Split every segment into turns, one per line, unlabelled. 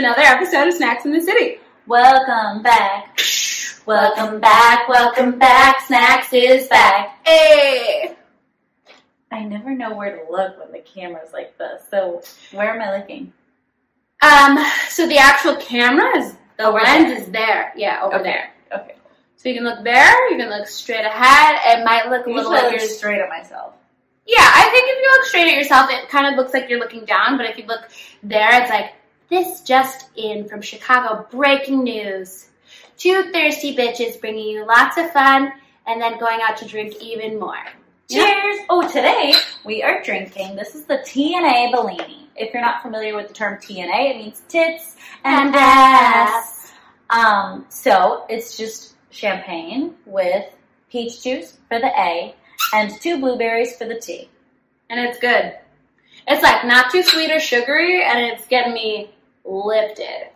welcome back to another episode of Snacks in the City.
Welcome back. Welcome back. Welcome back. Snacks is back.
Hey!
I never know where to look when the camera's like this. So where am I looking?
Um, so the actual camera is, the
Over
lens
there.
is there. Yeah, over
Okay.
there.
Okay.
So you can look there, you can look straight ahead. It might look a little like you're
straight at myself.
Yeah, I think if you look straight at yourself, it kind of looks like you're looking down, but if you look there, it's like, this just in from Chicago, breaking news. Two thirsty bitches bringing you lots of fun and then going out to drink even more. Yeah.
Cheers! Oh, today we are drinking. This is the TNA Bellini. If you're not familiar with the term TNA, it means tits and
And
ass. Um, so it's just champagne with peach juice for the A and two blueberries for the T.
And it's good. It's like not too sweet or sugary, and it's getting me lifted.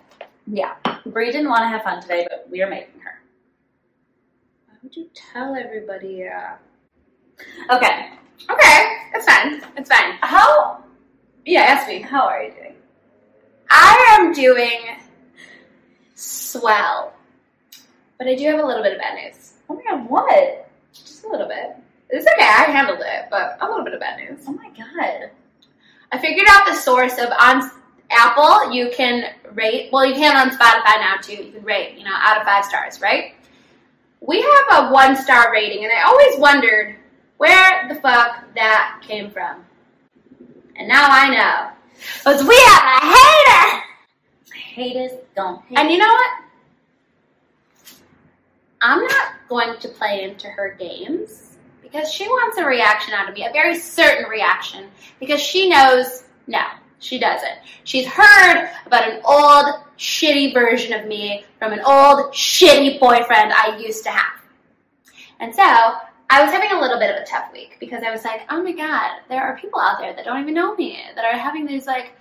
Yeah. Bree didn't want to have fun today, but we are making her.
Why would you tell everybody? Uh...
Okay.
Okay, it's fine. It's fine.
How
Yeah, ask me.
how are you doing?
I am doing swell, but I do have a little bit of bad news.
Oh my god, what?
Just a little bit. It's okay, I handled it, but a little bit of bad news.
Oh my god.
I figured out the source of on Apple, you can rate, well, you can on Spotify now too. You can rate, you know, out of five stars, right? We have a one star rating, and I always wondered where the fuck that came from. And now I know. Because we have a hater!
Haters don't hate.
And you know what? I'm not going to play into her games because she wants a reaction out of me, a very certain reaction, because she knows no, she doesn't. She's heard about an old, shitty version of me from an old, shitty boyfriend I used to have. And so, I was having a little bit of a tough week because I was like, oh my god, there are people out there that don't even know me, that are having these, like,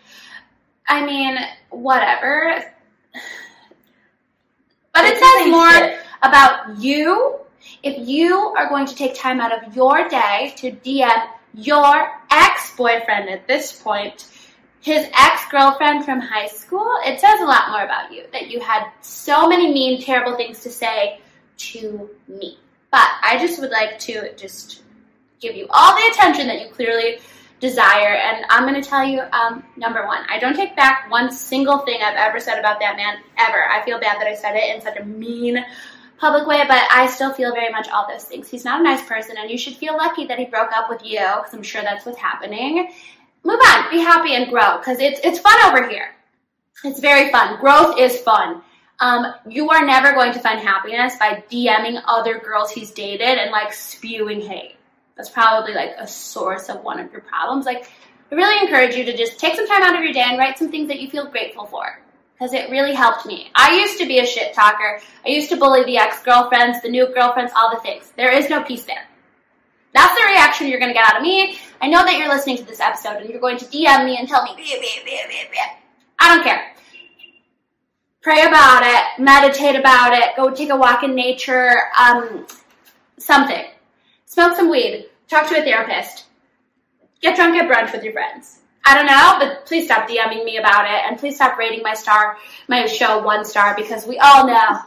I mean, whatever. But it says more about you if you are going to take time out of your day to DM your ex boyfriend at this point, his ex girlfriend from high school. It says a lot more about you that you had so many mean, terrible things to say to me. But I just would like to just give you all the attention that you clearly desire. And I'm going to tell you, um, number one, I don't take back one single thing I've ever said about that man, ever. I feel bad that I said it in such a mean, public way, but I still feel very much all those things. He's not a nice person, and you should feel lucky that he broke up with you, because I'm sure that's what's happening. Move on, be happy, and grow, because it's, it's fun over here. It's very fun. Growth is fun. Um, you are never going to find happiness by DMing other girls he's dated and like spewing hate. That's probably like a source of one of your problems. Like, I really encourage you to just take some time out of your day and write some things that you feel grateful for. Because it really helped me. I used to be a shit talker. I used to bully the ex girlfriends, the new girlfriends, all the things. There is no peace there. That's the reaction you're going to get out of me. I know that you're listening to this episode and you're going to DM me and tell me, "Bleh, bleh, bleh, bleh, bleh." I don't care. Pray about it, meditate about it, go take a walk in nature, um, something. Smoke some weed, talk to a therapist, get drunk at brunch with your friends. I don't know, but please stop DMing me about it and please stop rating my star, my show one star because we all know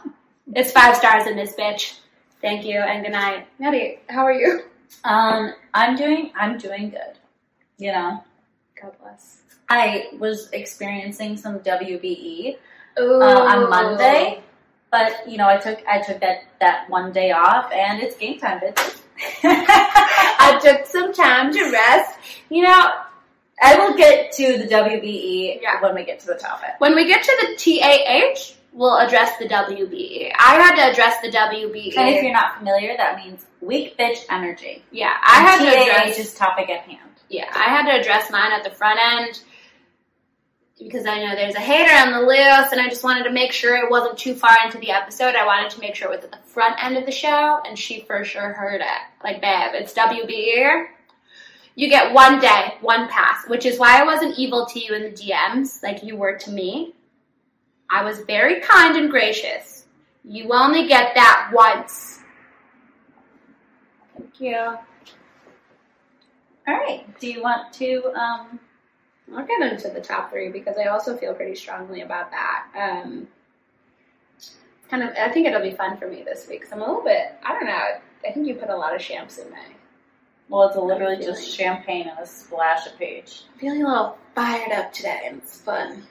it's five stars in this bitch. Thank you and good night. Maddie, how are you?
Um, I'm doing I'm doing good. You know.
God bless.
I was experiencing some WBE uh, on Monday, but you know, I took I took that that one day off, and it's game time, bitches.
I took some time to rest. You know,
I will get to the WBE
Yeah.
when we get to the topic.
when we get to the TAH, we'll address the WBE. I had to address the WBE.
And if you're not familiar, that means weak bitch energy.
yeah, I had to
TAH
address.
is topic at hand.
Yeah, I had to address mine at the front end because I know there's a hater on the loose, and I just wanted to make sure it wasn't too far into the episode. I wanted to make sure it was at the front end of the show, and she for sure heard it. Like, babe, it's WBE. You get one day, one pass, which is why I wasn't evil to you in the DMs like you were to me. I was very kind and gracious. You only get that once. Thank you.
All right. Do you want to um,
I'll get into the top three because I also feel pretty strongly about that. Um, kind of, I think it'll be fun for me this week because I'm a little bit, I don't know, I think you put a lot of champs in May.
Well, it's literally
I'm
just champagne and a splash of peach.
I'm feeling a little fired up today and it's fun.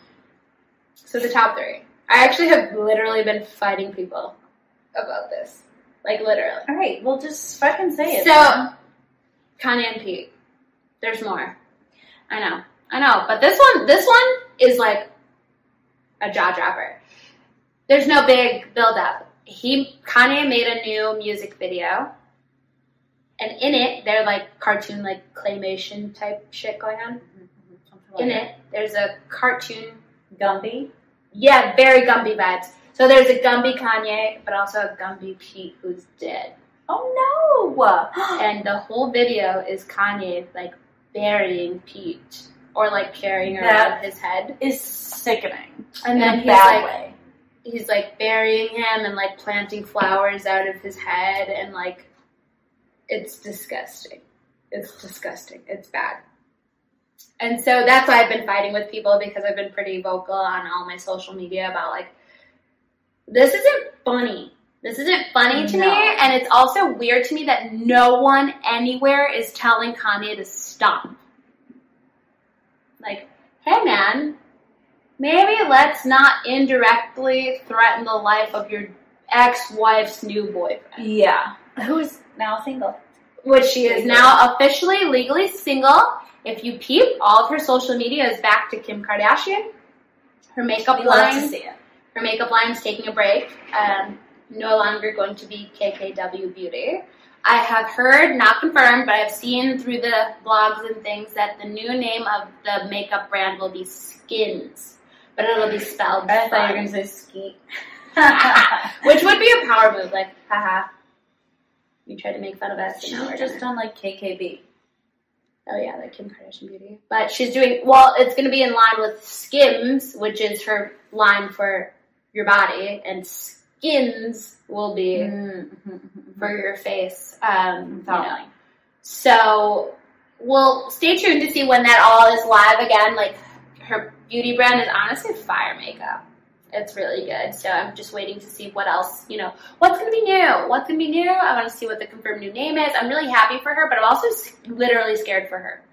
So the top three. I actually have literally been fighting people about this. Like literally.
All right, well, just fucking say it.
So. Kanye and Pete. There's more. I know. I know. But this one, this one is like a jaw dropper. There's no big build up. He Kanye made a new music video, and in it, they're like cartoon, like claymation type shit going on.
Mm-hmm. Like
In it, there's a cartoon.
Gumby.
Yeah, very Gumby vibes. So there's a Gumby Kanye, but also a Gumby Pete who's dead.
Oh no!
and the whole video is Kanye like burying Pete or like carrying around his head,
is sickening.
and then he's like
way.
he's like burying him and like planting flowers out of his head, and like it's disgusting. It's disgusting. It's bad. And so that's why I've been fighting with people because I've been pretty vocal on all my social media about like this isn't funny. This isn't funny to
No.
me, and it's also weird to me that no one anywhere is telling Kanye to stop. Like, hey man, maybe let's not indirectly threaten the life of your ex-wife's new boyfriend,
Yeah. Who's now single?
which she is
Legal.
now officially legally single. If you peep, all of her social media is back to Kim Kardashian. Her makeup
We
line her makeup line's taking a break. Um, no longer going to be KKW Beauty. I have heard, not confirmed, but I've seen through the blogs and things that the new name of the makeup brand will be Skins, but it'll be spelled
I thought you were gonna say skeet.
which would be a power move. Like, haha, you tried to make fun of us.
She should have just done like KKB.
Oh yeah, like Kim Kardashian Beauty. But she's doing well. It's going to be in line with Skims, which is her line for your body, and Skins will be
Mm-hmm.
for your face. Um, you know. So we'll stay tuned to see when that all is live again. Like her beauty brand is honestly fire makeup. It's really good. So I'm just waiting to see what else, you know, what's going to be new. What's going to be new? I want to see what the confirmed new name is. I'm really happy for her, but I'm also literally scared for her.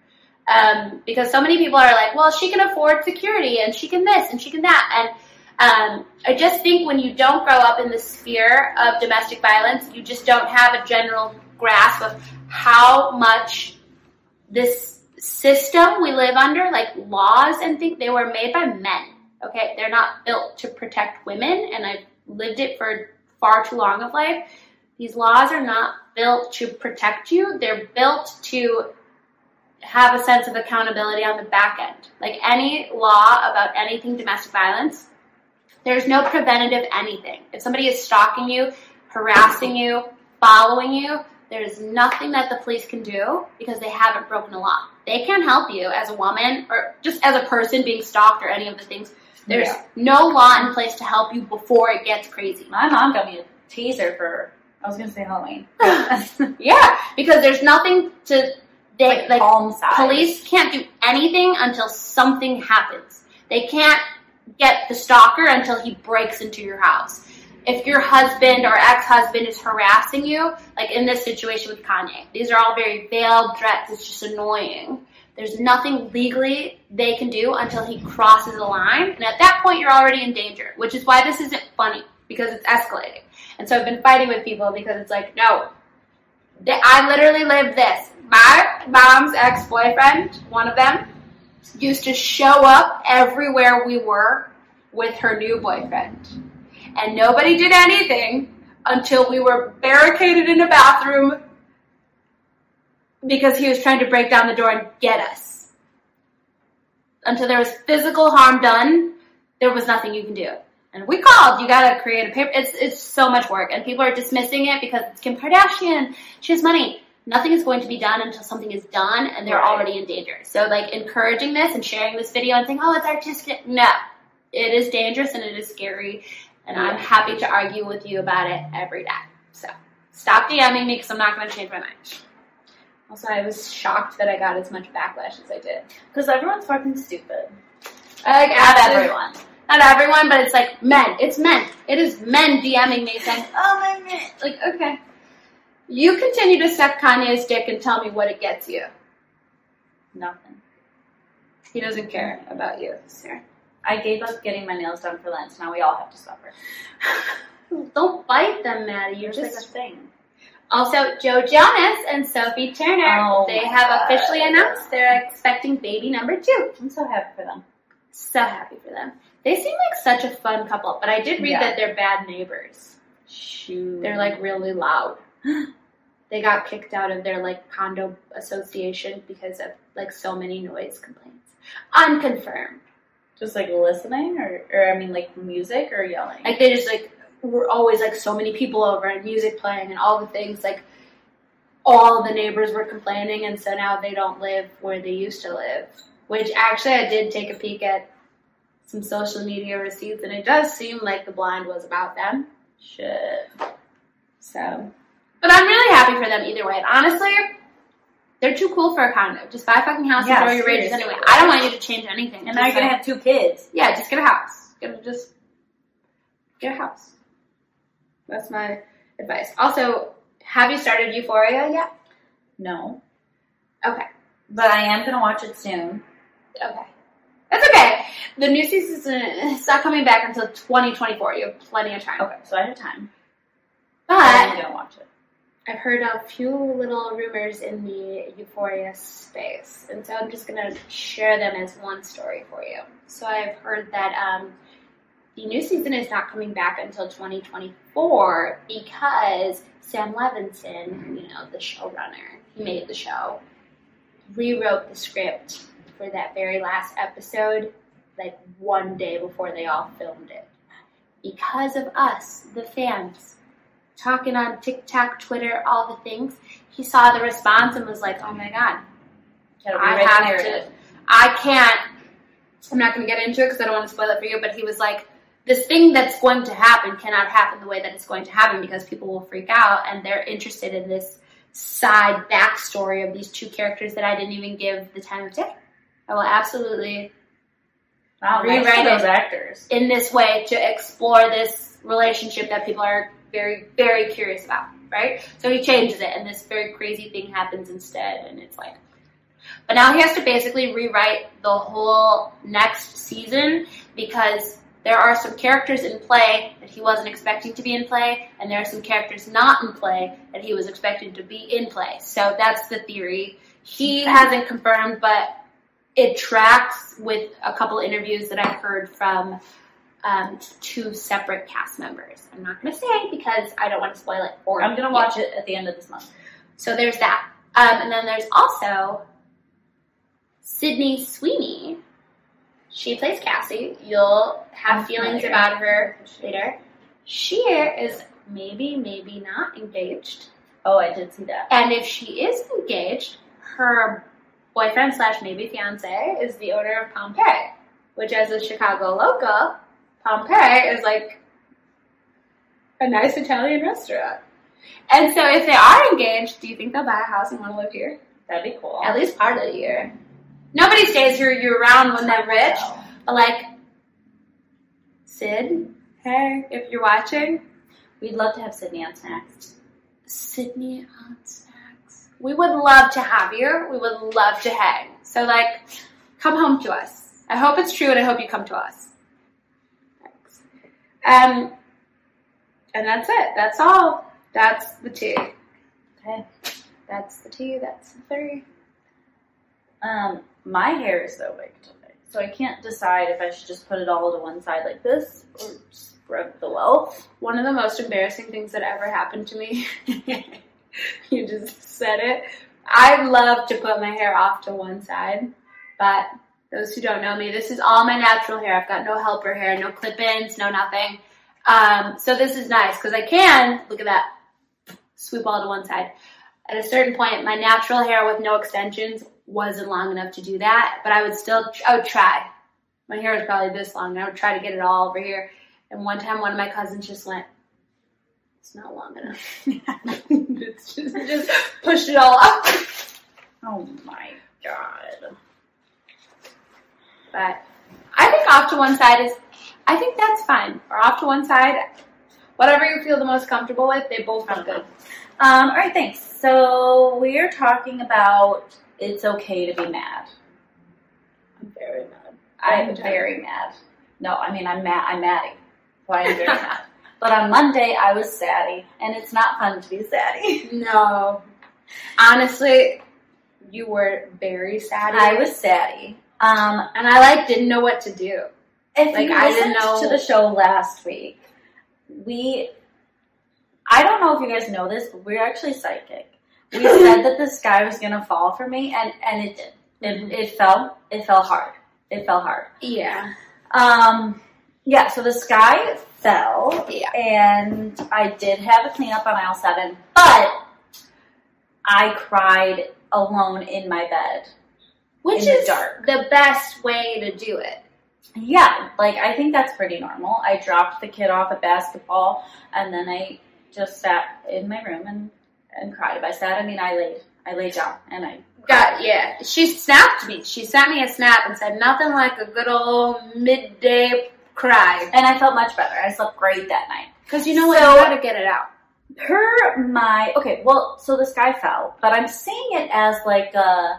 Um, because so many people are like, well, she can afford security and she can this and she can that. And um, I just think when you don't grow up in the sphere of domestic violence, you just don't have a general grasp of how much this system we live under, like laws and things, they were made by men. Okay, they're not built to protect women, and I've lived it for far too long of life. These laws are not built to protect you, they're built to have a sense of accountability on the back end. Like any law about anything domestic violence, there's no preventative anything. If somebody is stalking you, harassing you, following you, there's nothing that the police can do because they haven't broken a law. They can't help you as a woman or just as a person being stalked or any of the things. There's
Yeah.
no law in place to help you before it gets crazy.
My mom got me a taser for. I was gonna say Halloween.
yeah, because there's nothing to they
like,
like. Police can't do anything until something happens. They can't get the stalker until he breaks into your house. If your husband or ex-husband is harassing you, like in this situation with Kanye, these are all very veiled threats. It's just annoying. There's nothing legally they can do until he crosses the line, and at that point, you're already in danger. Which is why this isn't funny because it's escalating. And so I've been fighting with people because it's like, no, I literally lived this. My mom's ex boyfriend, one of them, used to show up everywhere we were with her new boyfriend. And nobody did anything until we were barricaded in a bathroom because he was trying to break down the door and get us. Until there was physical harm done, there was nothing you can do. And we called. You gotta create a paper. It's it's so much work, and people are dismissing it because it's Kim Kardashian. She has money. Nothing is going to be done until something is done, and they're
Right.
already in danger. So, like encouraging this and sharing this video and saying, "Oh, it's artistic." No, it is dangerous and it is scary, and I'm happy to argue with you about it every day. So, stop DMing me because I'm not going to change my mind. Also, I was shocked that I got as much backlash as I did.
Because everyone's fucking stupid.
Like,
Not everyone.
Not everyone, but it's like men. It's men. It is men DMing me saying,
Oh my man.
like, okay. You continue to suck Kanye's dick and tell me what it gets you.
Nothing.
He doesn't care about you, sir.
I gave up getting my nails done for Lent. Now we all have to suffer.
Don't bite them, Maddie. You're
It's like a
just
thing.
Also Joe Jonas and Sophie Turner.
Oh
they have
God.
officially announced they're expecting baby number two.
I'm so happy for them.
So happy for them. They seem like such a fun couple, but I did read
Yeah.
that they're bad neighbors.
Shoot.
They're like really loud. they got kicked out of their like condo association because of like so many noise complaints. Unconfirmed.
just like listening, or, or I mean, like music or yelling.
Like they just like were always like so many people over and music playing and all the things like all the neighbors were complaining and so now they don't live where they used to live. Which actually I did take a peek at some social media receipts and it does seem like the blind was about them.
Shit.
So But I'm really happy for them either way. And honestly, they're too cool for a condo. Just buy a fucking house
Yeah,
and throw your rages anyway. I don't want you to change anything.
And now you're gonna have two kids.
Yeah, just get a house. Get a, just get a house. That's my advice. Also, have you started Euphoria yet?
No.
Okay.
But I am gonna watch it soon.
Okay. That's okay. The new season is not coming back until 2024. You have plenty of time.
Okay, so I have time. But I'm
going
to watch it.
I've heard a few little rumors in the Euphoria space, and so I'm just gonna share them as one story for you. So I've heard that um, the new season is not coming back until 2024 because Sam Levinson, you know, the showrunner, he made the show, rewrote the script for that very last episode, like one day before they all filmed it. Because of us, the fans, talking on TikTok, Twitter, all the things, he saw the response and was like, oh my god, I have to. I can't. I'm not going to get into it because I don't want to spoil it for you. But he was like, "This thing that's going to happen cannot happen the way that it's going to happen because people will freak out and they're interested in this side backstory of these two characters that I didn't even give the time of day. I will absolutely
Wow,
Rewrite
for those
it.
actors.
in this way to explore this relationship that people are very, very curious about, right? So he changes it, and this very crazy thing happens instead, and it's like. But now he has to basically rewrite the whole next season because there are some characters in play that he wasn't expecting to be in play, and there are some characters not in play that he was expecting to be in play. So that's the theory. He hasn't confirmed, but it tracks with a couple interviews that I've heard from um, two separate cast members. I'm not going to say because I don't want to spoil it for
I'm gonna watch it at the end of this month.
So there's that. Um, and then there's also Sydney Sweeney. She plays Cassie. You'll have feelings
familiar.
about her later. She is maybe, maybe not engaged.
Oh, I did see that.
And if she is engaged, her boyfriend slash maybe fiance is the owner of Pompei, which as a Chicago local, Pompei is like a nice Italian restaurant. And so if they are engaged, do you think they'll buy a house and want to live here?
That'd be cool.
At least part of the year. Nobody stays here year round when they're rich. But like Sid, hey, if you're watching,
We'd love to have Sydney on snacks.
Sydney on snacks. We would love to have you. We would love to hang. So like, come home to us. I hope it's true, and I hope you come to us. Thanks. Um, and that's it. That's all. That's the tea.
Okay.
That's the two. That's the three.
Um, my hair is so big today, so I can't decide if I should just put it all to one side like this or spread the wealth.
One of the most embarrassing things that ever happened to me. you just said it. I love to put my hair off to one side, but those who don't know me, this is all my natural hair. I've got no helper hair, no clip-ins, no nothing. Um, so this is nice because I can look at that, sweep all to one side. At a certain point, my natural hair with no extensions wasn't long enough to do that, but I would still, I would try. My hair was probably this long, and I would try to get it all over here. And one time, one of my cousins just went, "It's not long enough." it's just, just pushed it all up.
Oh my god.
But I think off to one side is, I think that's fine. Or off to one side, whatever you feel the most comfortable with, they both feel good.
Um, all right, thanks. So we're talking about it's okay to be mad.
I'm very mad.
I'm
time.
very mad. No, I mean I'm mad. I'm maddie. So I am very mad. But on Monday I was saddy, and it's not fun to be saddy.
No. Honestly, you were very sad.
I was saddy. Um,
and I like didn't know what to do.
if
Like,
you
I
listened
didn't know-
to the show last week, we I don't know if you guys know this, but we're actually psychic. We said that the sky was gonna fall for me, and and it did. It,
Mhm.
it fell. It fell hard. It fell hard.
Yeah.
Um, yeah. So the sky fell,
Yeah.
and I did have a cleanup on aisle seven, but I cried alone in my bed.
Which
the
is
dark.
the best way to do it.
Yeah, like I think that's pretty normal. I dropped the kid off at basketball, and then I just sat in my room and and cried. By sat, I mean I laid. I laid down and I
Got yeah. She snapped me. She sent me a snap and said nothing like a good old midday cry.
and I felt much better. I slept great that night.
Because you know what?
So-
you gotta get it out.
Per my okay, well, so the sky fell, but I'm seeing it as like uh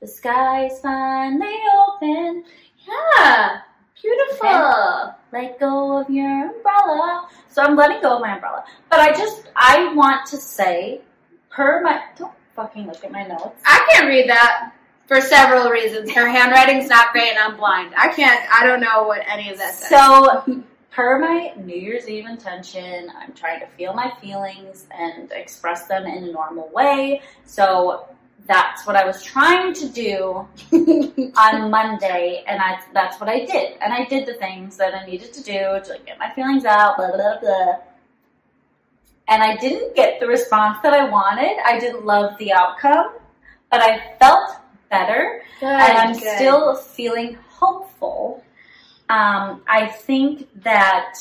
the sky's finally open.
Yeah. Beautiful.
Let go of your umbrella. So I'm letting go of my umbrella. But I just I want to say, per my don't fucking look at my notes.
I can't read that for several reasons. Her handwriting's not great and I'm blind. I can't, I don't know what any of that says.
So, per my New Year's Eve intention, I'm trying to feel my feelings and express them in a normal way. So, that's what I was trying to do on Monday, and I that's what I did. And I did the things that I needed to do to like, get my feelings out, blah, blah, blah. And I didn't get the response that I wanted. I didn't love the outcome, but I felt better
Good,
and I'm
good.
still feeling hopeful. Um, I think that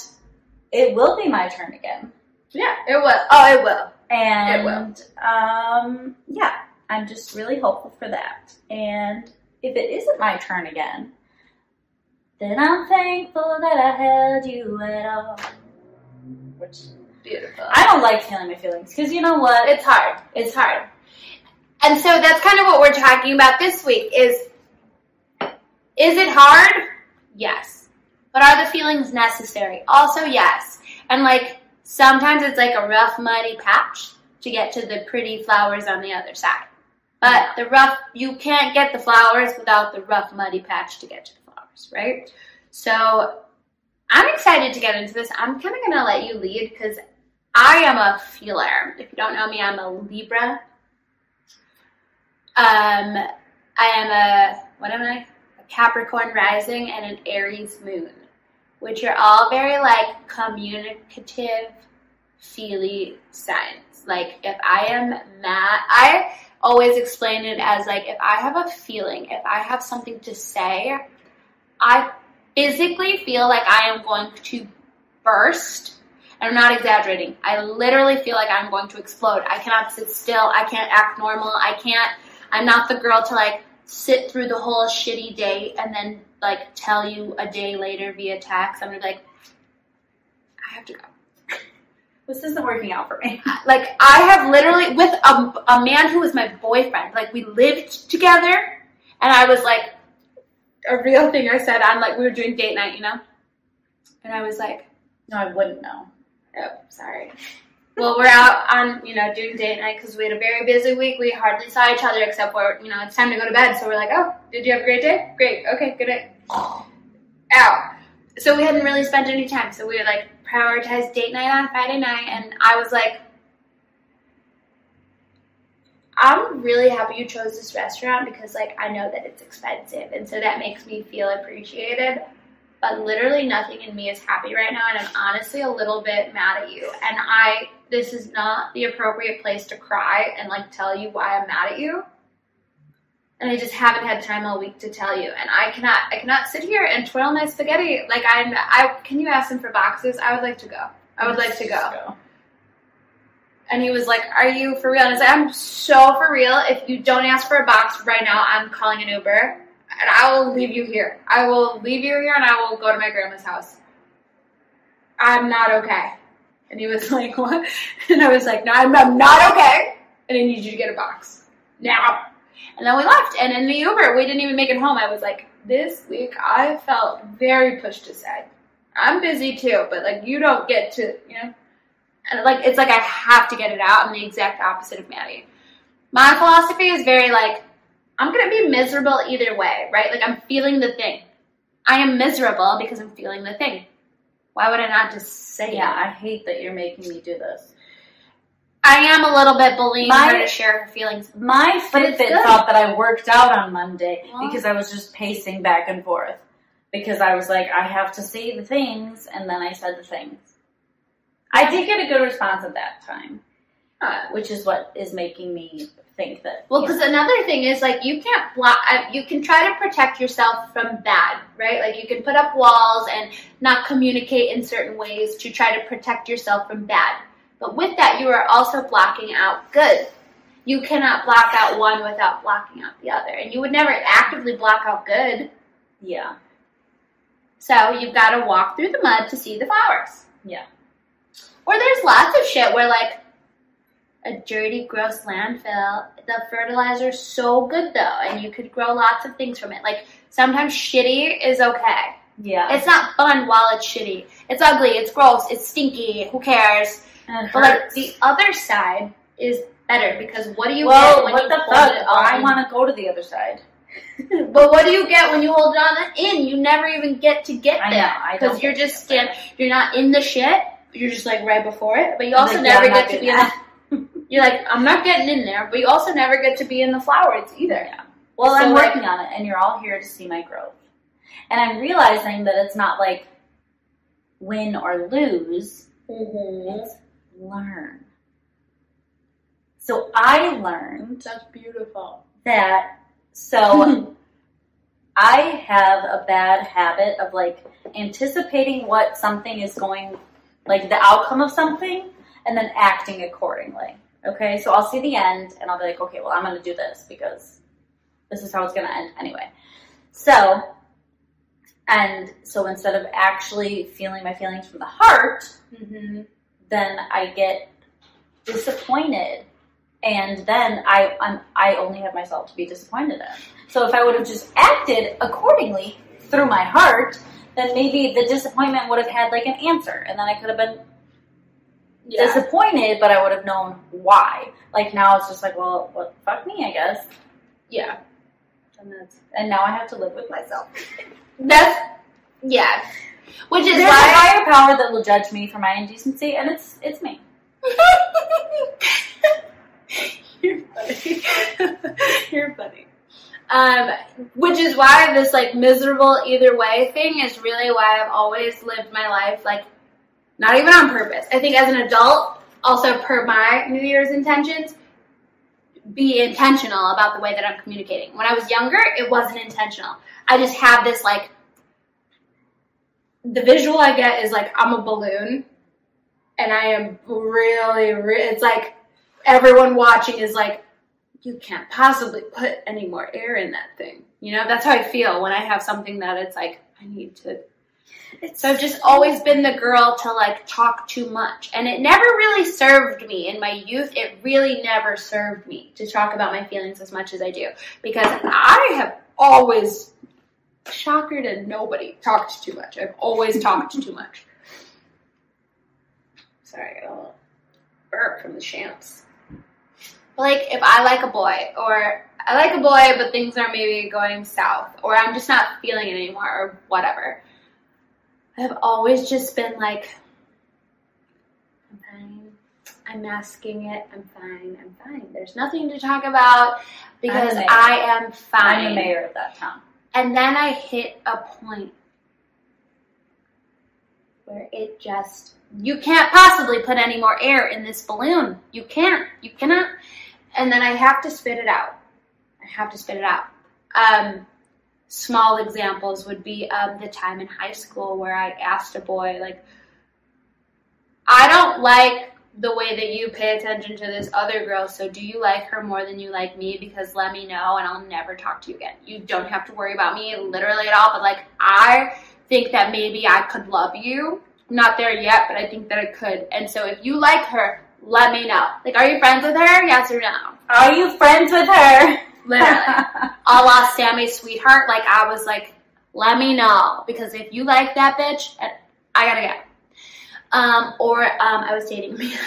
it will be my turn again,
Yeah, it will. Oh, it will.
and it
will.
um, yeah, I'm just really hopeful for that. And if it isn't my turn again, then I'm thankful that I held you at all. Which
Beautiful.
I don't like feeling my feelings because you know what?
It's hard. It's hard. And so that's kind of what we're talking about this week is is it hard? Yes. But are the feelings necessary? Also yes. And like sometimes it's like a rough muddy patch to get to the pretty flowers on the other side. But the rough you can't get the flowers without the rough muddy patch to get to the flowers, right? So I'm excited to get into this. I'm kind of going to let you lead because I am a feeler. If you don't know me, I'm a Libra. Um, I am a what am I? A Capricorn rising and an Aries moon, which are all very like communicative, feely signs. Like if I am mad, I always explain it as like if I have a feeling, if I have something to say, I physically feel like I am going to burst. And I'm not exaggerating. I literally feel like I'm going to explode. I cannot sit still. I can't act normal. I can't. I'm not the girl to like sit through the whole shitty day and then like tell you a day later via text. I'm gonna be like, I have to go.
This isn't working out for me.
Like I have literally with a, a man who was my boyfriend. Like we lived together, and I was like, a real thing. I said I'm like we were doing date night, you know, and I was like,
No, I wouldn't know.
oh, sorry. Well, we're out on you know doing date night because we had a very busy week. We hardly saw each other except for you know it's time to go to bed. So we're like, oh, did you have a great day? Great. Okay, good day. Ow. So we hadn't really spent any time. So we were like prioritized date night on Friday night, and I was like, I'm really happy you chose this restaurant because like I know that it's expensive, and so that makes me feel appreciated. But literally nothing in me is happy right now, and I'm honestly a little bit mad at you. And I, this is not the appropriate place to cry and like tell you why I'm mad at you. And I just haven't had time all week to tell you. And I cannot, I cannot sit here and twirl my spaghetti. Like I'm, I can you ask them for boxes? I would like to go. I would like to go. And he was like, Are you for real? And I was like, I'm so for real. If you don't ask for a box right now, I'm calling an Uber and I will leave you here. I will leave you here and I will go to my grandma's house. I'm not okay. And he was like, What? And I was like, No, I'm, I'm not okay. And I need you to get a box. Now. And then we left. And in the Uber, we didn't even make it home. I was like, This week I felt very pushed aside. I'm busy too, but like you don't get to, you know, and like it's like I have to get it out. I'm the exact opposite of Maddie. My philosophy is very like I'm gonna be miserable either way, right? Like I'm feeling the thing. I am miserable because I'm feeling the thing. Why would I not just say
Yeah,
it?
I hate that you're making me do this.
I am a little bit bullying
My-
her to share her feelings.
My Fitbit thought that I worked out on Monday
Well-
because I was just pacing back and forth. Because I was like, I have to say the things, and then I said the things. I did get a good response at that time,
Uh,
which is what is making me think that.
Well, because another thing is like you can't block. uh, You can try to protect yourself from bad, right? Like you can put up walls and not communicate in certain ways to try to protect yourself from bad. But with that, you are also blocking out good. You cannot block out one without blocking out the other, and you would never actively block out good.
yeah,
So you've got to walk through the mud to see the flowers.
Yeah.
Or there's lots of shit where like a dirty, gross landfill, the fertilizer's so good though, and you could grow lots of things from it. Like sometimes shitty is okay.
yeah,
It's not fun while it's shitty. It's ugly, it's gross, it's stinky, who cares? But like the other side is better because what do you
well,
get when
what
you
the
hold
fuck? I want to go to the other side.
But what do you get when you hold it on the in? You never even get to get there because you're just stand. You're not in the shit. You're just like right before it. But you also
like,
never
I'm
get to be in. The, you're like I'm not getting in there, but you also never get to be in the flowers either.
Yeah. Well,
So,
I'm
like-
working on it, and you're all here to see my growth. And I'm realizing that it's not like win or lose,
Mm-hmm.
it's learn. So I learned
That's beautiful.
that, so I have a bad habit of like anticipating what something is going, like the outcome of something, and then acting accordingly. Okay, so I'll see the end, and I'll be like, okay, well, I'm going to do this because this is how it's going to end anyway. So, and so instead of actually feeling my feelings from the heart,
Mm-hmm.
Then I get disappointed, and then I I'm, I only have myself to be disappointed in. So if I would have just acted accordingly through my heart, then maybe the disappointment would have had like an answer, and then I could have been
Yeah.
disappointed, but I would have known why. Like now it's just like, well, what fuck me, I guess.
yeah.
And that's and now I have to live with myself.
That's yeah. Which is
There's a
why.
higher power that will judge me for my indecency, and it's it's me.
You're funny. You're funny. Um, which is why this like miserable either way thing is really why I've always lived my life like not even on purpose. I think as an adult, also per my New Year's intentions, be intentional about the way that I'm communicating. When I was younger, it wasn't intentional. I just have this like the visual I get is like I'm a balloon and I am really, re- it's like everyone watching is like, you can't possibly put any more air in that thing. You know, that's how I feel when I have something that it's like, I need to. So I've just always been the girl to like talk too much. And it never really served me in my youth. It really never served me to talk about my feelings as much as I do. Because I have always, shocker to nobody, talked too much. I've always talked too much. Sorry, I got a little burp from the shams. Like, if I like a boy, or I like a boy, but things are maybe going south, or I'm just not feeling it anymore, or whatever. I've always just been like, I'm fine. I'm masking it. I'm fine. I'm fine. There's nothing to talk about because. I am fine.
I'm the mayor of that town.
And then I hit a point where it just you can't possibly put any more air in this balloon. You can't. You cannot. And then I have to spit it out. I have to spit it out. Um, small examples would be um, the time in high school where I asked a boy like, I don't like the way that you pay attention to this other girl. So do you like her more than you like me? Because let me know and I'll never talk to you again. You don't have to worry about me literally at all. But like, I think that maybe I could love you. I'm not there yet, but I think that I could. And so if you like her, let me know. Like, are you friends with her? Yes or no?
Are you friends with her?
Literally. a la Sammy Sweetheart. Like, I was like, let me know. Because if you like that bitch, I gotta go. Um, or um, I was dating a man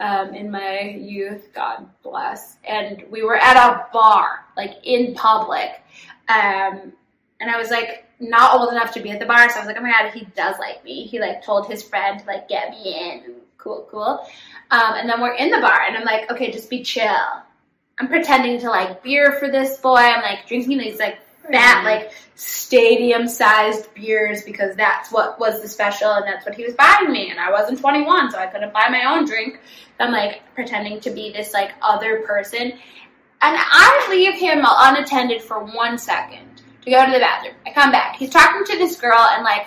um, in my youth, God bless, and we were at a bar, like in public, um, and I was like not old enough to be at the bar, so I was like, oh my god, he does like me. He like told his friend to like get me in, cool, cool. Um, and then we're in the bar, and I'm like, okay, just be chill. I'm pretending to like beer for this boy. I'm like drinking these like fat, mm. like stadium sized beers because that's what was the special and that's what he was buying me. And I wasn't 21, so I couldn't buy my own drink. I'm like pretending to be this like other person. And I leave him unattended for one second to go to the bathroom. I come back. He's talking to this girl and like,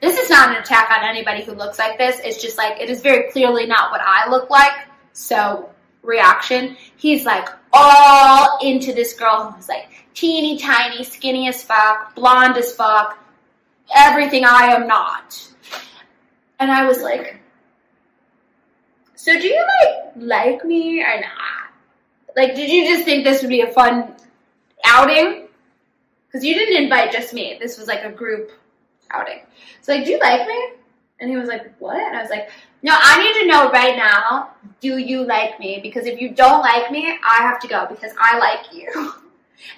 this is not an attack on anybody who looks like this. It's just like, it is very clearly not what I look like. So, reaction. He's like all into this girl who's like, teeny tiny, skinny as fuck, blonde as fuck, everything I am not. And I was like, so do you like like me or not? Like, did you just think this would be a fun outing? Because you didn't invite just me. This was like a group outing. So like, do you like me? And he was like, what? And I was like, no, I need to know right now, do you like me? Because if you don't like me, I have to go because I like you.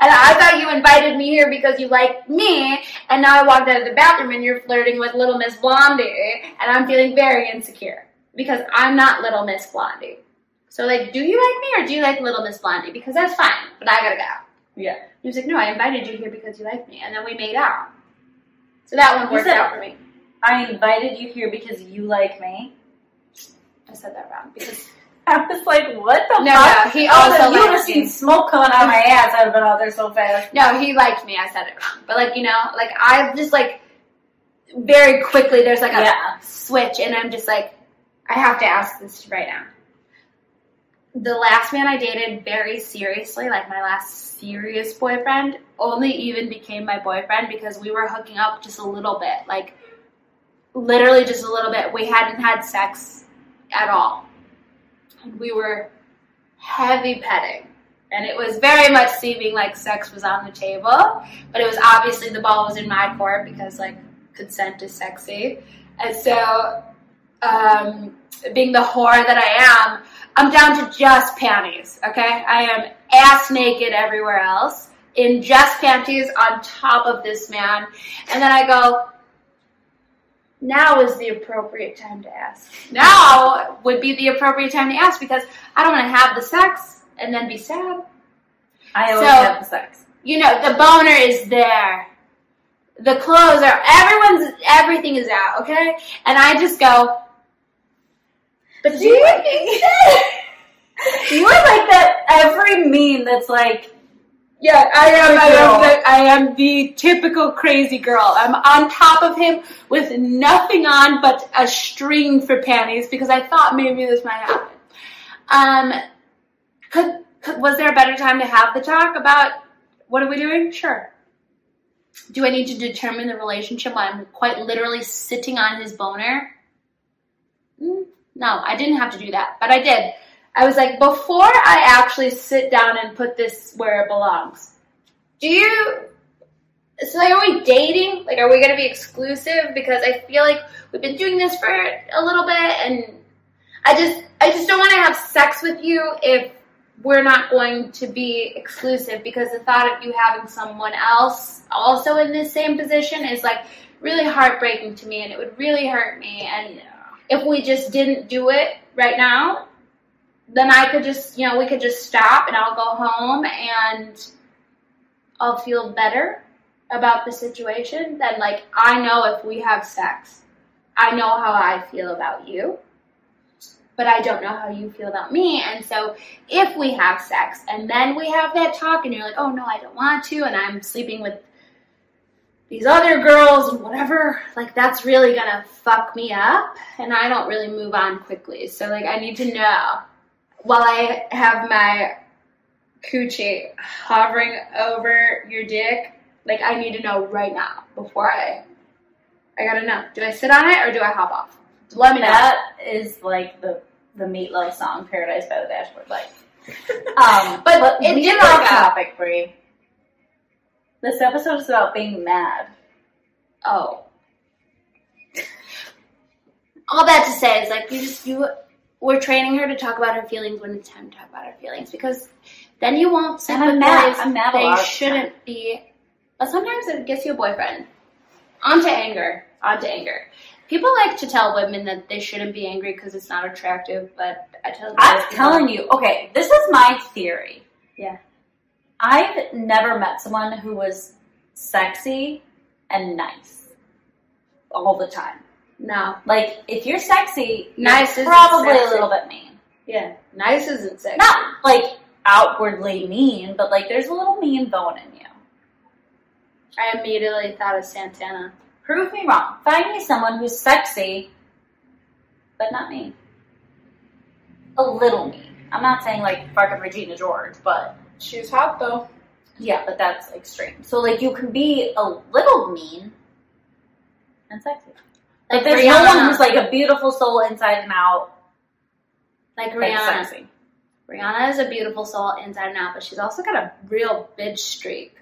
And I thought you invited me here because you like me, and now I walked out of the bathroom and you're flirting with Little Miss Blondie, and I'm feeling very insecure because I'm not Little Miss Blondie. So, like, do you like me or do you like Little Miss Blondie? Because that's fine, but I gotta go.
Yeah.
He was like, no, I invited you here because you like me, and then we made out. So that one worked
said-
out for me.
I invited you here because you like me.
I said that wrong because
I was like, what the
no,
fuck?
no, he
Oh,
also
you would have seen smoke coming out of my ass. I'd have been out there so fast.
No, he liked me. I said it wrong, but like you know, like I just like very quickly. There's like a
Yeah.
switch, and I'm just like, I have to ask this right now. The last man I dated very seriously, like my last serious boyfriend, only even became my boyfriend because we were hooking up just a little bit, like literally just a little bit. We hadn't had sex at all. We were heavy petting. And it was very much seeming like sex was on the table, but it was obviously the ball was in my court because like consent is sexy. And so, um, being the whore that I am, I'm down to just panties, okay? I am ass naked everywhere else, in just panties on top of this man. And then I go, now is the appropriate time to ask. Now would be the appropriate time to ask because I don't want to have the sex and then be sad.
I always
So-
have the sex.
You know, the boner is there. The clothes are, everyone's, everything is out, okay? And I just go, but do you think
You are like that every meme that's like,
Yeah, I am. I am, the, I am the typical crazy girl. I'm on top of him with nothing on but a string for panties because I thought maybe this might happen. Um, could, could was there a better time to have the talk about what are we doing? Sure. Do I need to determine the relationship while I'm quite literally sitting on his boner? Mm, No, I didn't have to do that, but I did. I was like, before I actually sit down and put this where it belongs, do you, so like, are we dating? Like, are we to be exclusive? Because I feel like we've been doing this for a little bit and I just, I just don't want to have sex with you if we're not going to be exclusive because the thought of you having someone else also in this same position is like really heartbreaking to me and it would really hurt me and if we just didn't do it right now, then I could just, you know, we could just stop and I'll go home and I'll feel better about the situation. Then, like, I know if we have sex, I know how I feel about you, but I don't know how you feel about me. And so, if we have sex and then we have that talk and you're like, oh no, I don't want to, and I'm sleeping with these other girls and whatever, like that's really gonna fuck me up and I don't really move on quickly. So like I need to know while I have my coochie hovering over your dick, like I need to know right now before I I gotta know. Do I sit on it or do I hop off? Let me know.
That is like the the Meat Loaf song "Paradise by the Dashboard Light." Um,
But
but
it did
get off
work out.
topic, Bree. This episode is about being mad.
Oh. All that to say is like you just you we're training her to talk about her feelings when it's time to talk about her feelings because then you won't sit with
mad.
boys
I'm mad a
they
lot of the
shouldn't be. But sometimes it gets you a boyfriend. Onto anger. Onto anger. People like to tell women that they shouldn't be angry because it's not attractive, but I tell
I'm telling you, okay, this is my theory.
Yeah.
I've never met someone who was sexy and nice all the time.
No,
Like, if you're sexy,
Nice
you're
isn't
probably
sexy.
a little bit mean.
yeah, nice isn't sexy.
Not like outwardly mean, but like there's a little mean bone in you.
I immediately thought of Santana.
Prove me wrong. Find me someone who's sexy, but not mean. A little mean. I'm not saying like fucking Regina George, but
She's hot though.
yeah, but that's extreme. So like you can be a little mean and sexy. Like there's no
Rihanna.
one who's like a beautiful soul inside and out.
Like
Like
Rihanna.
sexy.
Rihanna is a beautiful soul inside and out, but she's also got a real bitch streak.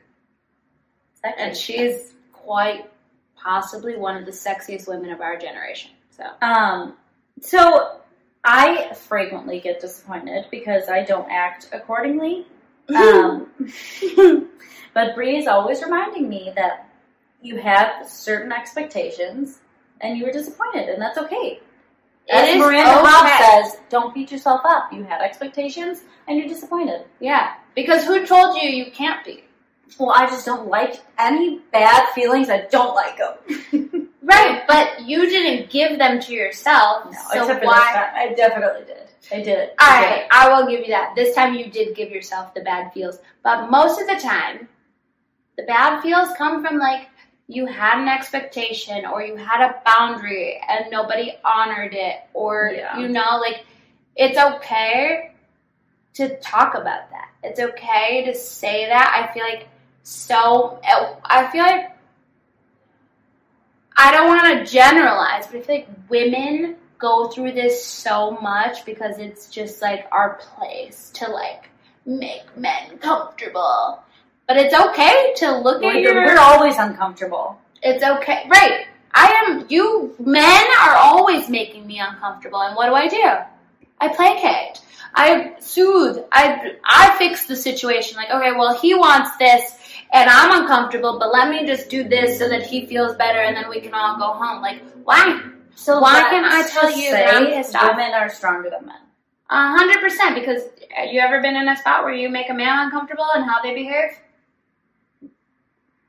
Sexy.
And she's quite possibly one of the sexiest women of our generation. So
Um, so I frequently get disappointed because I don't act accordingly. Um, but Bree is always reminding me that you have certain expectations and you were disappointed, and that's okay. As
It is
Miranda
okay.
Hobbs says, don't beat yourself up. You had expectations and you're disappointed.
yeah, because who told you you can't be?
Well, I just don't like any bad feelings. I don't like them.
Right, but you didn't give them to yourself.
no,
so
except for
why?
this time. I definitely did. I did it.
All
I did
right, I will give you that. This time you did give yourself the bad feels, but most of the time, the bad feels come from like you had an expectation or you had a boundary and nobody honored it, or
Yeah.
you know, like it's okay to talk about that. It's okay to say that. I feel like so. I feel like I don't want to generalize, but I feel like women go through this so much because it's just like our place to like make men comfortable. But it's okay to look
Well,
at
you're,
your.
we're always uncomfortable.
It's okay, right? I am. You men are always making me uncomfortable, and what do I do? I placate. I soothe. I I fix the situation. Like, okay, well, he wants this, and I'm uncomfortable, but let me just do this so that he feels better, and then we can all go home. Like, why?
So
Why can't I tell you that I'm pissed off?
women are stronger than men?
A hundred percent. Because uh, you ever been in a spot where you make a man uncomfortable and how they behave?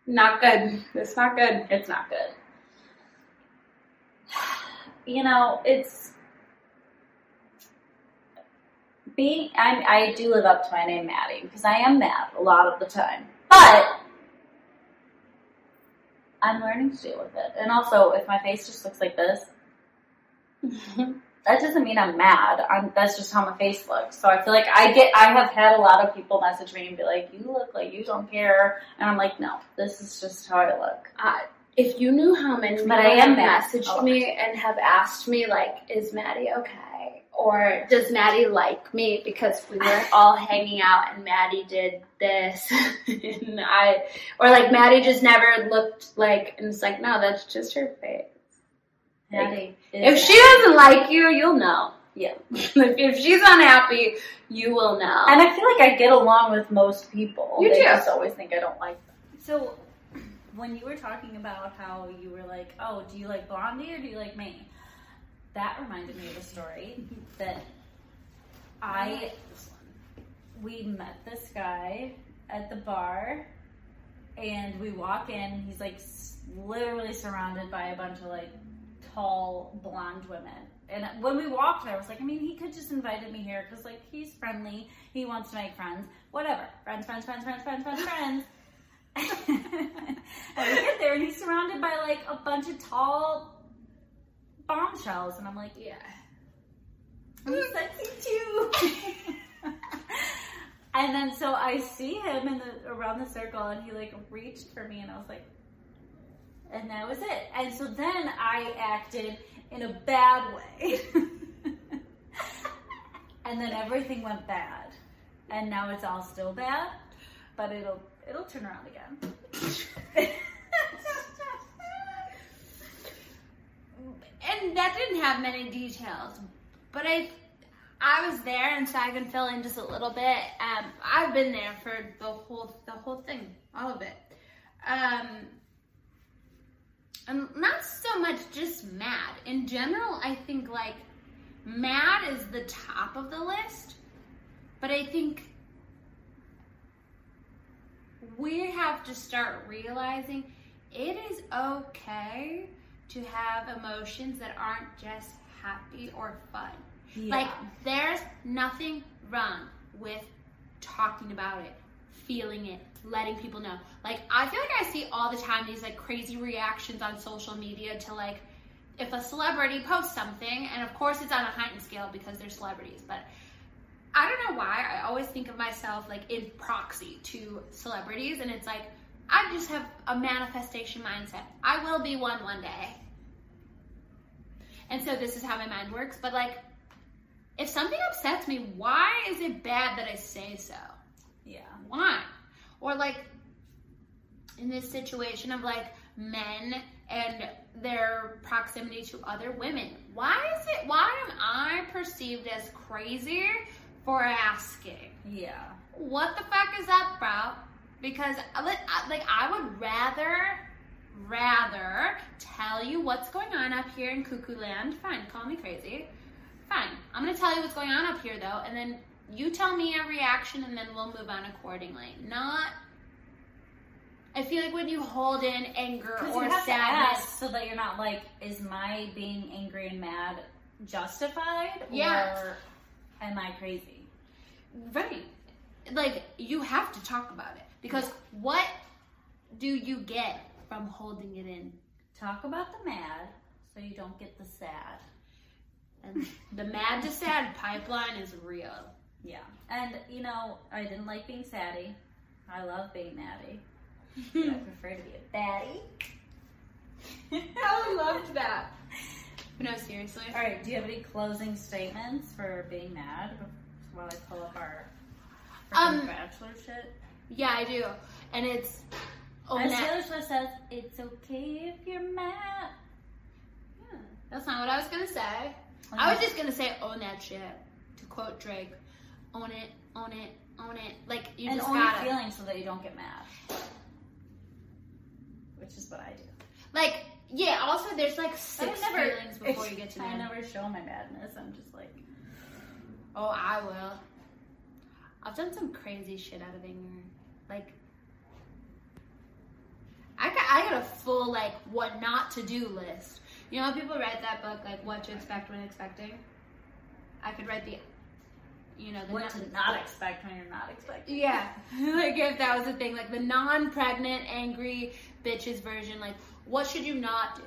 Not good. It's not good.
It's not good. You know, it's being. I I do live up to my name, Maddie, because I am mad a lot of the time, but. I'm learning to deal with it. And also, if my face just looks like this, that doesn't mean I'm mad. I'm, that's just how my face looks. So I feel like I get, I have had a lot of people message me and be like, you look like you don't care. And I'm like, no, this is just how I look.
Uh, if you knew how many people
But I am
have messaged
Oh.
me and have asked me like, is Maddie okay? Or does Maddie like me because we were all hanging out and Maddie did this and I or like Maddie just never looked like and it's like, no, that's just her face.
Maddie
If
is
she doesn't like you, you'll know.
Yeah.
if, if she's unhappy, you will know.
And I feel like I get along with most people.
You
they
do.
just always think I don't like them. So, when you were talking about how you were like, oh, do you like Blondie or do you like me? That reminded me of a story that I, we met this guy at the bar and we walk in he's like literally surrounded by a bunch of like tall blonde women. And when we walked there, I was like, I mean, he could just invited me here because like he's friendly, he wants to make friends, whatever, friends, friends, friends, friends, friends, friends, friends. and we get there and he's surrounded by like a bunch of tall bombshells. And I'm like,
Yeah.
I'm sexy too. and then so I see him in the around the circle and he like reached for me and I was like, and that was it. And so then I acted in a bad way. and then everything went bad. And now it's all still bad, but it'll it'll turn around again.
And that didn't have many details, but I, I was there, and so I can fill in just a little bit. Um, I've been there for the whole, the whole thing, all of it. Um, and not so much just mad. In general, I think like mad is the top of the list, but I think we have to start realizing it is okay to have emotions that aren't just happy or fun.
Yeah.
Like, there's nothing wrong with talking about it, feeling it, letting people know. Like, I feel like I see all the time these like crazy reactions on social media to like if a celebrity posts something, and of course it's on a heightened scale because they're celebrities, but I don't know why I always think of myself like in proxy to celebrities, and it's like I just have a manifestation mindset. I will be one one day. And so this is how my mind works. But like, if something upsets me, why is it bad that I say so? Why? Or like, in this situation of like men and their proximity to other women, why is it, why am I perceived as crazy for asking?
Yeah.
what the fuck is up, bro? Because uh, li- I- like I would rather rather tell you what's going on up here in Cuckoo Land. Fine, call me crazy. Fine. I'm gonna tell you what's going on up here though, and then you tell me a reaction and then we'll move on accordingly. Not I feel like when you hold in anger or
you have to
sadness.
so that you're not like, is my being angry and mad justified?
Yeah.
Or am I crazy?
Right. Like you have to talk about it. Because what do you get from holding it in?
Talk about the mad so you don't get the sad.
And the mad to sad pipeline is real.
Yeah. And, you know, I didn't like being saddy. I love being natty. I prefer to be a baddie.
I loved that. No, seriously.
All right, do you have any closing statements for being mad while I pull up our
Um,
bachelor shit?
Yeah, I do. And it's oh
As Taylor Swift says, it's okay if you're mad.
Yeah, that's not what I was gonna say. I was just gonna say own that shit. To quote Drake, own it, own it, own it. Like you
and
just
own
gotta
your feelings so that you don't get mad. Which is what I do.
like yeah. Also, there's like six
never,
feelings before you get to
I
them.
never show my madness. I'm just like,
Oh, I will. I've done some crazy shit out of anger. Like, I got, I got a full, like, what not to do list. You know, how people write that book, like, what to expect when expecting? I could write the, you know, the
what
not-
to not expect when you're not expecting.
Yeah, like if that was the thing, like the non-pregnant, angry bitches version, like what should you not do?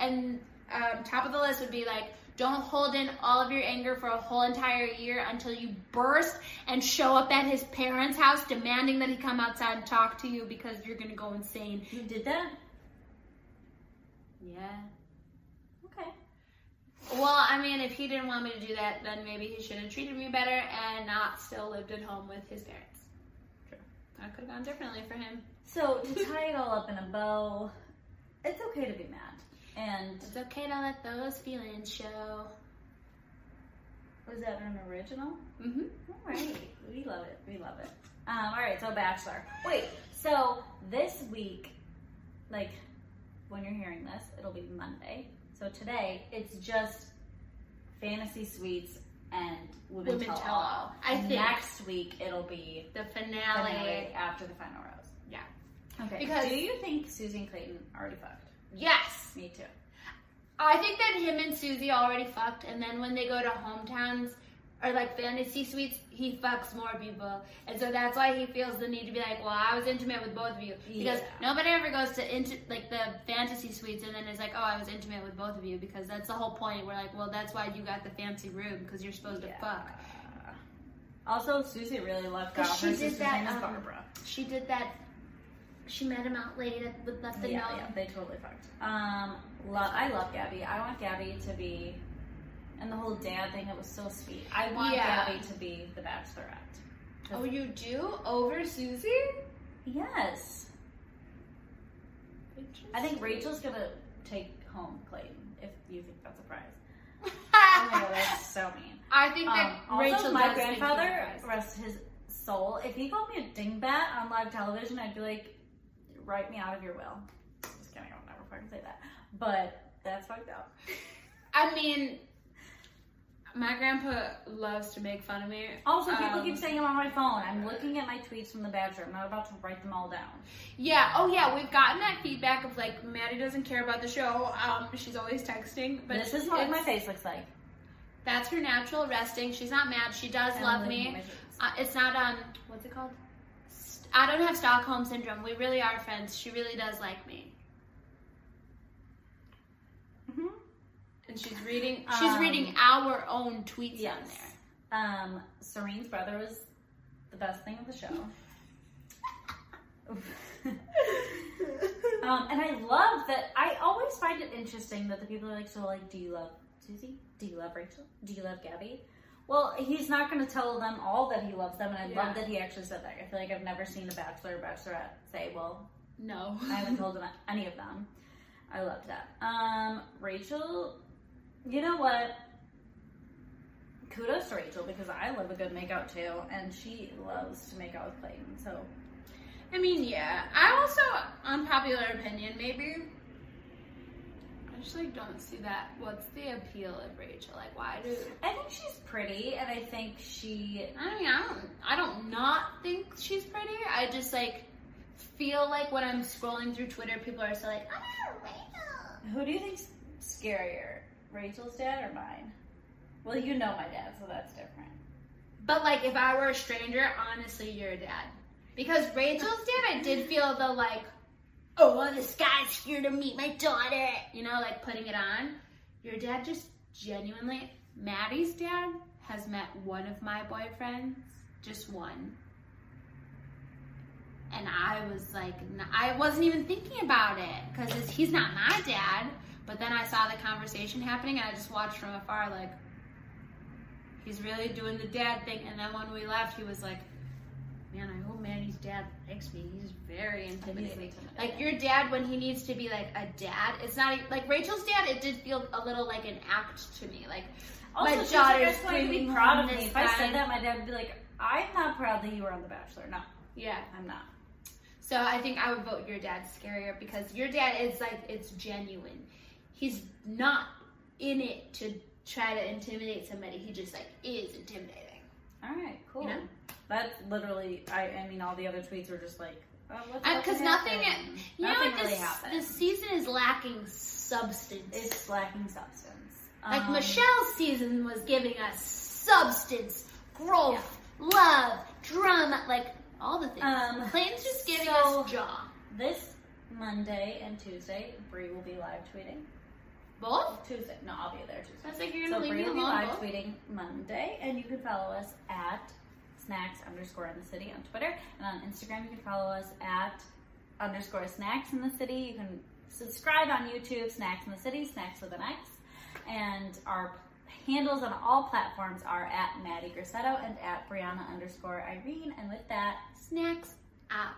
And um, top of the list would be like, don't hold in all of your anger for a whole entire year until you burst and show up at his parents' house demanding that he come outside and talk to you because you're gonna go insane.
You did that?
Yeah.
Okay.
Well, I mean, if he didn't want me to do that, then maybe he should have treated me better and not still lived at home with his parents.
True.
That could have gone differently for him.
So to tie it all up in a bow, it's okay to be mad. And
It's okay to let those feelings show.
was that an original?
Mm-hmm.
All right, we love it. We love it. Um, all right, so Bachelor. Wait, so this week, like when you're hearing this, it'll be Monday. So today, it's just fantasy suites and women,
Women
tell,
Tell
all.
All. I think-
next week it'll be
The finale.
finale after the final rose.
Yeah.
Okay.
Because-
do you think Susie and Clayton already fucked?
Yes.
Me too.
I think that him and Susie already fucked, and then when they go to hometowns, or like fantasy suites, he fucks more people, and so that's why he feels the need to be like, well, I was intimate with both of you because
Yeah.
nobody ever goes to into like the fantasy suites and then is like, oh, I was intimate with both of you because that's the whole point. We're like, well, that's why you got the fancy room because you're supposed to fuck.
Also, Susie really
'Cause
out.
she did that, um,
Barbara.
She did that. She met him out late at- with left the
Yeah,
note.
yeah, they totally fucked. Um, lo- I love Gabby. I want Gabby to be, and the whole dad thing. It was so sweet. I want
Yeah.
Gabby to be the Bachelorette.
Oh, you do over Susie?
Yes, I think Rachel's gonna take home Clayton. If you think that's a prize. Oh my god, that's so mean.
I think
Um,
that
also,
Rachel
my grandfather,
you're a prize.
rest his soul, if he called me a dingbat on live television, I'd be like, write me out of your will. Just kidding, I would never fucking say that. But that's fucked up.
I mean, my grandpa loves to make fun of me.
Also, people
Um,
keep saying I'm on my phone. I'm looking at my tweets from The Bachelor. I'm not about to write them all down.
Yeah. Oh, yeah. We've gotten that feedback of like Maddie doesn't care about the show. Um, she's always texting, but
this is what my face looks like.
That's her natural resting. She's not mad. She does
I'm
love me. Uh, it's not um, what's it called? St- I don't have Stockholm syndrome. We really are friends. She really does like me, and she's reading. She's
Um,
reading our own tweets on there.
Um, Serene's brother was the best thing of the show. um, and I love that. I always find it interesting that the people are like, so like, do you love Susie? Do you love Rachel? Do you love Gabby? Well, he's not going to tell them all that he loves them, and I
Yeah.
love that he actually said that. I feel like I've never seen a bachelor or bachelorette say, "Well,
No.
I haven't told them any of them." I loved that. Um, Rachel, you know what? Kudos to Rachel because I love a good makeout too, and she loves to make out with Clayton. So
I mean, yeah. I also, unpopular opinion, maybe. I just like don't see that. What's the appeal of Rachel? Like, why do?
I think she's pretty, and I think she.
I mean, I don't. I don't not think she's pretty. I just like feel like when I'm scrolling through Twitter, people are still like, "Oh, Rachel."
Who do you think's scarier, Rachel's dad or mine? Well, you know my dad, so that's different.
But like, if I were a stranger, honestly, your dad. Because Rachel's dad, I did feel the like, oh, this guy's here to meet my daughter. You know, like putting it on. Your dad just genuinely, Maddie's dad has met one of my boyfriends, just one. And I was like, I wasn't even thinking about it because he's not my dad. But then I saw the conversation happening and I just watched from afar, like, he's really doing the dad thing. And then when we left, he was like, man, I hope Maddie's dad likes me. He's very intimidating.
intimidating.
Like your dad, when he needs to be like a dad, it's not like Rachel's dad. It did feel a little like an act to me. Like
Also,
my
she's like,
daughter's
"I want you to be proud of me. If I said that, my dad would be like, "I'm not proud that you were on The Bachelor." No,
yeah.
I'm not.
So I think I would vote your dad scarier because your dad is like it's genuine. He's not in it to try to intimidate somebody. He just like is intimidating.
All right, cool.
You know?
That's literally. I. I mean, all the other tweets were just like,
Because
fucking
nothing, you know,
nothing
what
really
this
happened.
this season is lacking substance.
it's lacking substance.
Like
Um,
Michelle's season was giving us substance, growth, love, drama, like all the things.
Um,
Clayton's just giving
so-
us jaw.
This Monday and Tuesday, Bree will be live tweeting.
Both?
Tuesday, no, I'll be there Tuesday.
Sounds like you're gonna leave
Bree
me
be
alone.
live
both?
tweeting Monday, and you can follow us at snacks underscore in the city on Twitter, and on Instagram you can follow us at underscore snacks in the city. You can subscribe on YouTube, Snacks in the City, Snacks with an X, and our handles on all platforms are at Maddie Grissetto and at Brianna underscore Irene. And with that,
Snacks out.